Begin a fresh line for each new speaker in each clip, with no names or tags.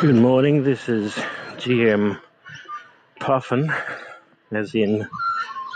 Good morning. This is GM Puffin, as in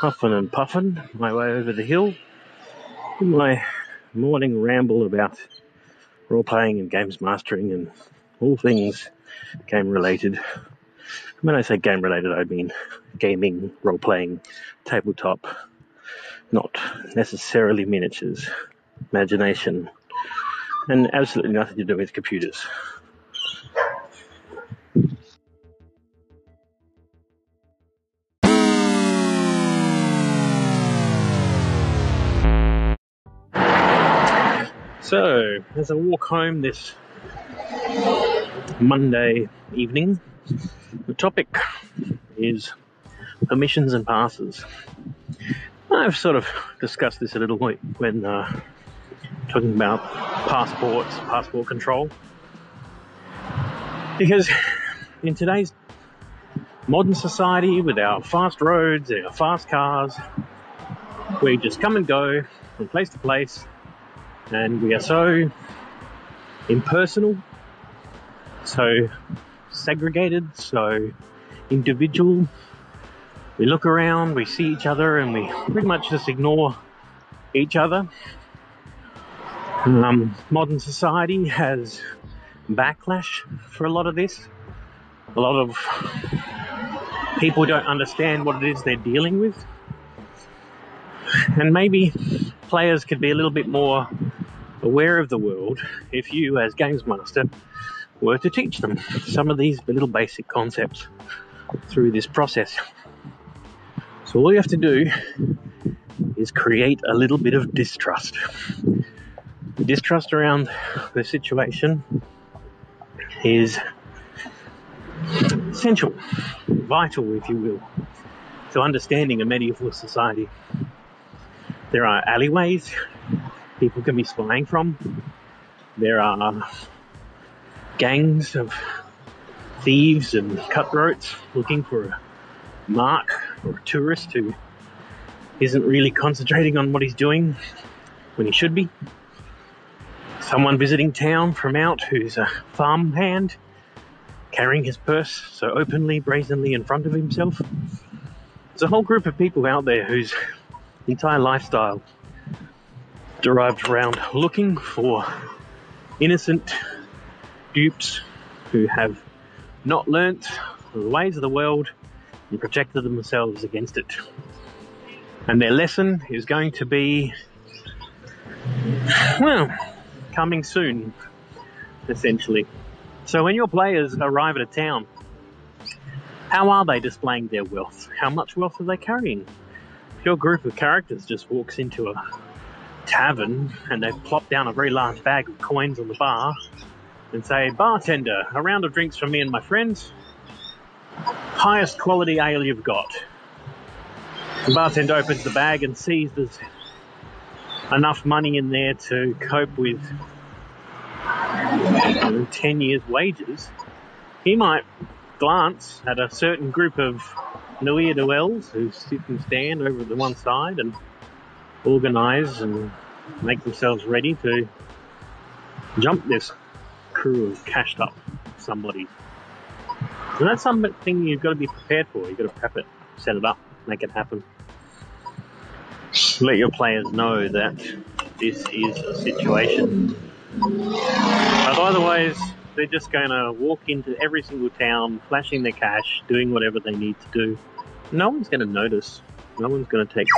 Puffin and Puffin, my way over the hill. In my morning ramble about role playing and games mastering and all things game related. When I say game related, I mean gaming, role playing, tabletop, not necessarily miniatures, imagination, and absolutely nothing to do with computers. So, as I walk home this Monday evening, the topic is permissions and passes. I've sort of discussed this a little bit when uh, talking about passports, passport control. Because in today's modern society, with our fast roads and our fast cars, we just come and go from place to place, and we are so impersonal, so segregated, so individual. We look around, we see each other, and we pretty much just ignore each other. Um, modern society has backlash for a lot of this. A lot of people don't understand what it is they're dealing with. And maybe players could be a little bit more aware of the world if you, as Games Master, were to teach them some of these little basic concepts through this process. So, all you have to do is create a little bit of distrust. Distrust around the situation is essential, vital, if you will, to understanding a medieval society. There are alleyways people can be spying from. There are gangs of thieves and cutthroats looking for a mark or a tourist who isn't really concentrating on what he's doing when he should be. Someone visiting town from out who's a farm hand carrying his purse so openly, brazenly in front of himself. There's a whole group of people out there whose entire lifestyle derived around looking for innocent dupes who have not learnt the ways of the world and protected themselves against it. And their lesson is going to be, well, coming soon, essentially. So when your players arrive at a town, how are they displaying their wealth? How much wealth are they carrying? Your group of characters just walks into a tavern and they plop down a very large bag of coins on the bar and say, Bartender, a round of drinks for me and my friends. Highest quality ale you've got. The bartender opens the bag and sees there's enough money in there to cope with know, 10 years' wages. He might glance at a certain group of do wells who sit and stand over at the one side and organize and make themselves ready to jump this crew of cashed up somebody. And that's something you've got to be prepared for. You've got to prep it, set it up, make it happen. Let your players know that this is a situation. Otherwise, they're just going to walk into every single town, flashing their cash, doing whatever they need to do. No one's going to notice. No one's going to take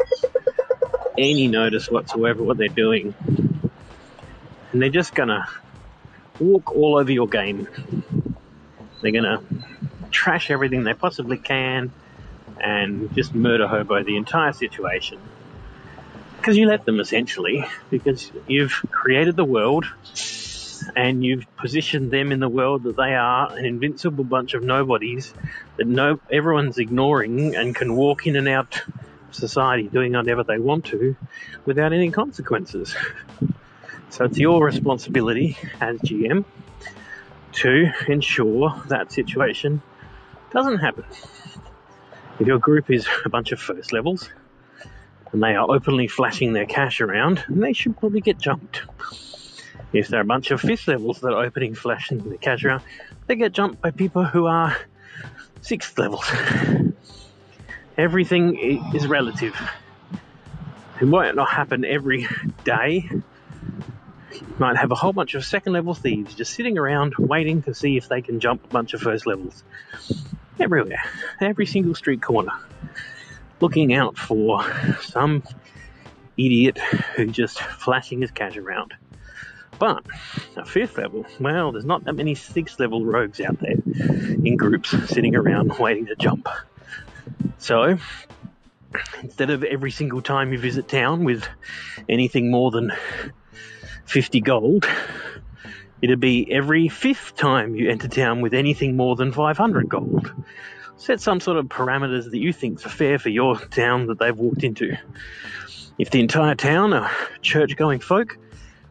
any notice whatsoever what they're doing. And they're just going to walk all over your game. They're going to trash everything they possibly can and just murder hobo the entire situation. Because you let them essentially, because you've created the world and you've positioned them in the world that they are an invincible bunch of nobodies that no everyone's ignoring and can walk in and out of society doing whatever they want to without any consequences. So it's your responsibility as GM to ensure that situation doesn't happen. If your group is a bunch of first levels and they are openly flashing their cash around, they should probably get jumped. If there are a bunch of fifth levels that are opening flash flashing the cash around, they get jumped by people who are sixth levels. Everything is relative. It might not happen every day. You might have a whole bunch of second level thieves just sitting around waiting to see if they can jump a bunch of first levels. Everywhere. Every single street corner. Looking out for some idiot who just flashing his cash around. But a fifth level, well, there's not that many sixth level rogues out there in groups sitting around waiting to jump. So instead of every single time you visit town with anything more than 50 gold, it'd be every fifth time you enter town with anything more than 500 gold. Set some sort of parameters that you think's fair for your town that they've walked into. If the entire town are church going folk,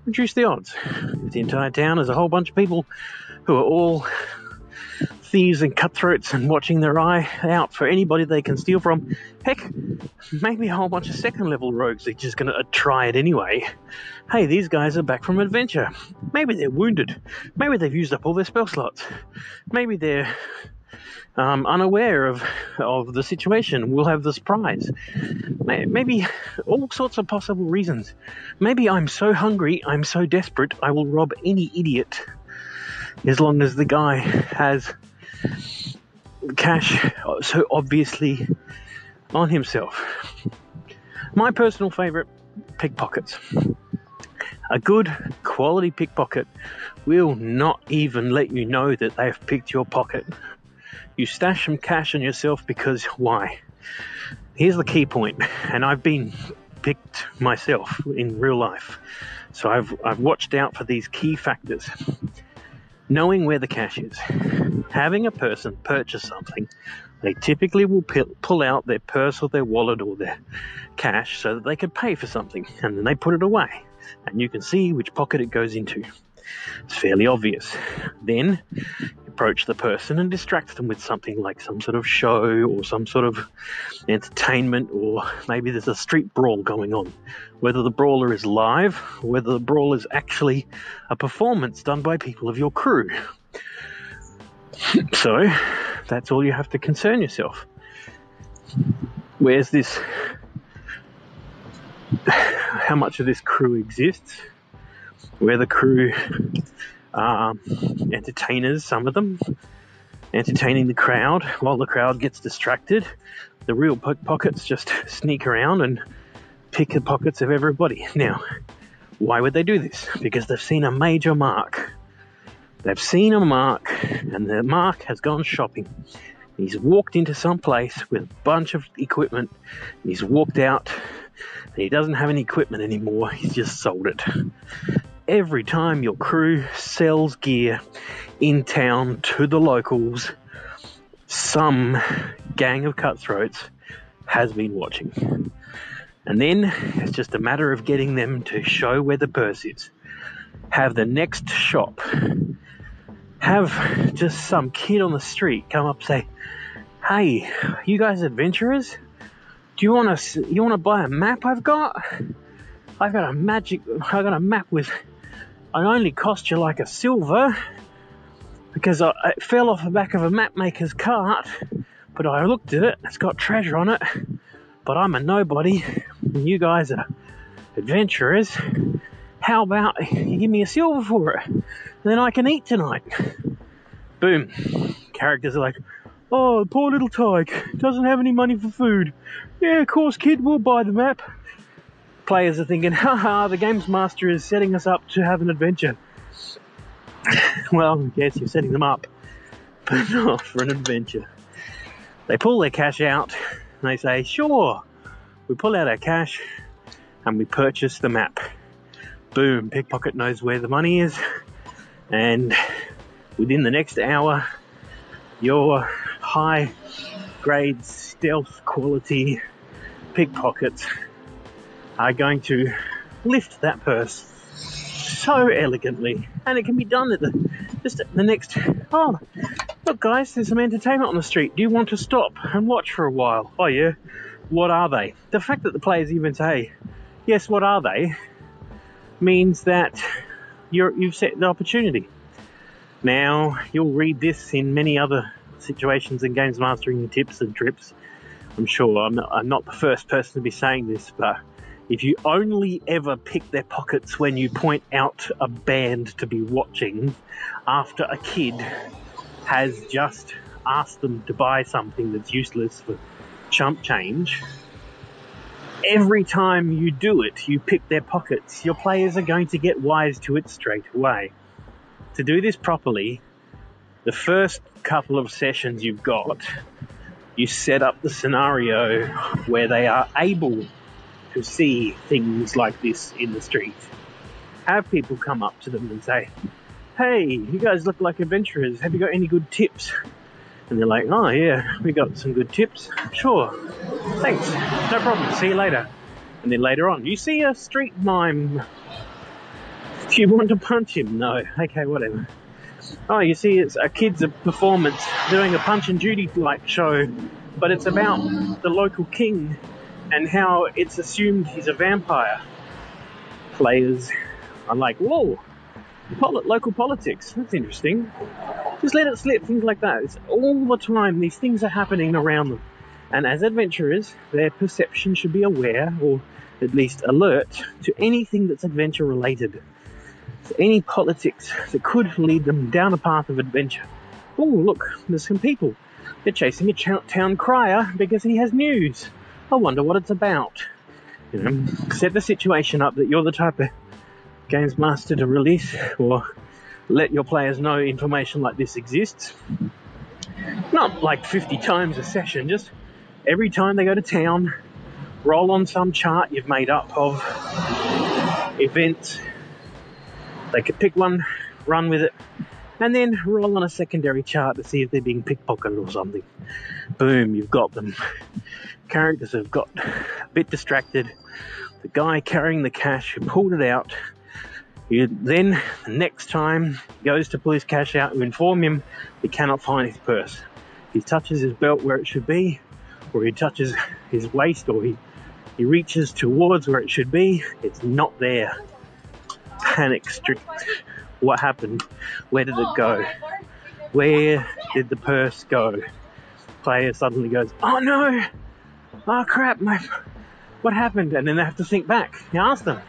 reduce the odds. The entire town is a whole bunch of people who are all thieves and cutthroats and watching their eye out for anybody they can steal from. Heck, maybe a whole bunch of second level rogues are just going to try it anyway. Hey, these guys are back from adventure. Maybe they're wounded. Maybe they've used up all their spell slots. Maybe they're um, unaware of of the situation will have the prize. Maybe all sorts of possible reasons. Maybe I'm so hungry, I'm so desperate, I will rob any idiot as long as the guy has cash so obviously on himself. My personal favourite pickpockets. A good quality pickpocket will not even let you know that they've picked your pocket. You stash some cash on yourself because why? Here's the key point, and I've been picked myself in real life. So I've, I've watched out for these key factors knowing where the cash is. Having a person purchase something, they typically will pull out their purse or their wallet or their cash so that they can pay for something and then they put it away and you can see which pocket it goes into. It's fairly obvious. Then approach the person and distract them with something like some sort of show or some sort of entertainment, or maybe there's a street brawl going on. Whether the brawler is live, whether the brawl is actually a performance done by people of your crew. so, that's all you have to concern yourself. Where's this? How much of this crew exists? Where the crew um, entertainers, some of them, entertaining the crowd while the crowd gets distracted. The real pockets just sneak around and pick the pockets of everybody. Now, why would they do this? Because they've seen a major mark. They've seen a mark, and the mark has gone shopping. He's walked into some place with a bunch of equipment. He's walked out. he doesn't have any equipment anymore. He's just sold it every time your crew sells gear in town to the locals, some gang of cutthroats has been watching. And then it's just a matter of getting them to show where the purse is. Have the next shop. Have just some kid on the street come up and say, "Hey, you guys adventurers? Do you want to you want to buy a map I've got? I've got a magic I've got a map with I only cost you like a silver because I, it fell off the back of a mapmaker's cart. But I looked at it, it's got treasure on it. But I'm a nobody, and you guys are adventurers. How about you give me a silver for it? And then I can eat tonight. Boom. Characters are like, oh, poor little tyke doesn't have any money for food. Yeah, of course, kid, we'll buy the map players are thinking, haha, the games master is setting us up to have an adventure. well, yes, you're setting them up, but not for an adventure. They pull their cash out and they say, sure, we pull out our cash and we purchase the map. Boom, pickpocket knows where the money is, and within the next hour, your high grade stealth quality pickpockets are going to lift that purse so elegantly, and it can be done at the just at the next. Oh, look, guys, there's some entertainment on the street. Do you want to stop and watch for a while? Oh yeah. What are they? The fact that the players even say, "Yes, what are they?" means that you're, you've set the opportunity. Now, you'll read this in many other situations and games mastering tips and trips. I'm sure I'm not, I'm not the first person to be saying this, but if you only ever pick their pockets when you point out a band to be watching after a kid has just asked them to buy something that's useless for chump change, every time you do it, you pick their pockets, your players are going to get wise to it straight away. To do this properly, the first couple of sessions you've got, you set up the scenario where they are able see things like this in the street. Have people come up to them and say, Hey, you guys look like adventurers. Have you got any good tips? And they're like, Oh, yeah, we got some good tips. Sure. Thanks. No problem. See you later. And then later on, you see a street mime. Do you want to punch him? No. Okay, whatever. Oh, you see, it's a kid's performance doing a Punch and Judy like show, but it's about the local king and how it's assumed he's a vampire. Players are like, whoa, local politics, that's interesting. Just let it slip, things like that. It's all the time, these things are happening around them. And as adventurers, their perception should be aware, or at least alert, to anything that's adventure related. So any politics that could lead them down a path of adventure. Oh, look, there's some people. They're chasing a town crier because he has news. I wonder what it's about. You know, set the situation up that you're the type of games master to release or let your players know information like this exists. Not like 50 times a session, just every time they go to town, roll on some chart you've made up of events. They could pick one, run with it, and then roll on a secondary chart to see if they're being pickpocketed or something. Boom, you've got them characters have got a bit distracted. The guy carrying the cash who pulled it out. You then, the next time, goes to pull his cash out, you inform him he cannot find his purse. He touches his belt where it should be, or he touches his waist, or he, he reaches towards where it should be. It's not there. Panic strict. What happened? Where did it go? Where did the purse go? Player suddenly goes, Oh no! oh crap, my, what happened? And then they have to think back. You ask them.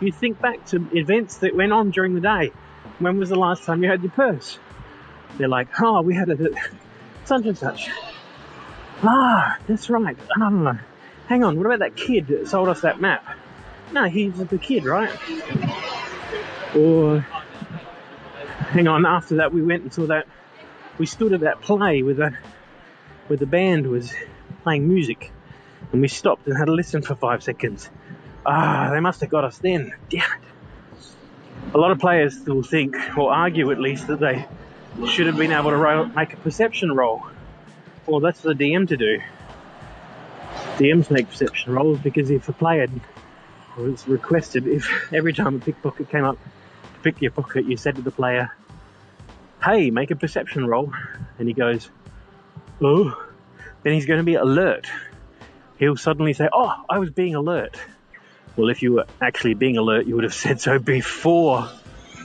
You think back to events that went on during the day. When was the last time you had your purse? They're like, oh, we had it at such and such. Ah, that's right. I. Hang on, what about that kid that sold us that map? No, he's the kid, right? Or, hang on, after that we went and saw that, we stood at that play with a, where the band was playing music and we stopped and had a listen for five seconds. Ah, they must have got us then. Damn it. A lot of players still think, or argue at least, that they should have been able to roll, make a perception roll. Well, that's for the DM to do. DMs make perception rolls because if a player was requested, if every time a pickpocket came up to pick your pocket, you said to the player, hey, make a perception roll, and he goes, oh, then he's going to be alert he'll suddenly say, Oh, I was being alert. Well, if you were actually being alert, you would have said so before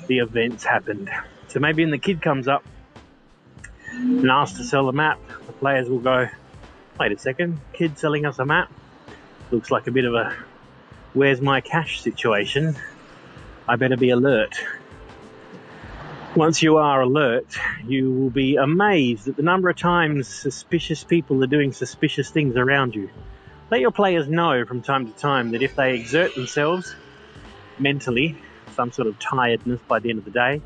the events happened. So maybe when the kid comes up and asks to sell the map, the players will go, Wait a second, kid selling us a map? Looks like a bit of a where's my cash situation. I better be alert. Once you are alert, you will be amazed at the number of times suspicious people are doing suspicious things around you. Let your players know from time to time that if they exert themselves mentally, some sort of tiredness by the end of the day,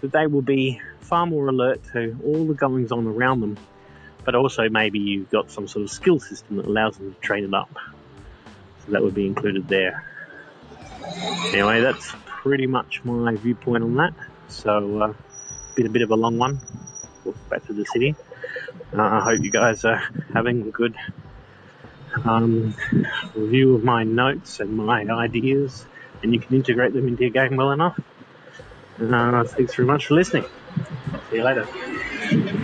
that they will be far more alert to all the goings on around them. But also, maybe you've got some sort of skill system that allows them to train it up. So that would be included there. Anyway, that's pretty much my viewpoint on that. So, uh, been a bit of a long one. Back to the city. Uh, I hope you guys are having a good um, review of my notes and my ideas, and you can integrate them into your game well enough. Uh, thanks very much for listening. See you later.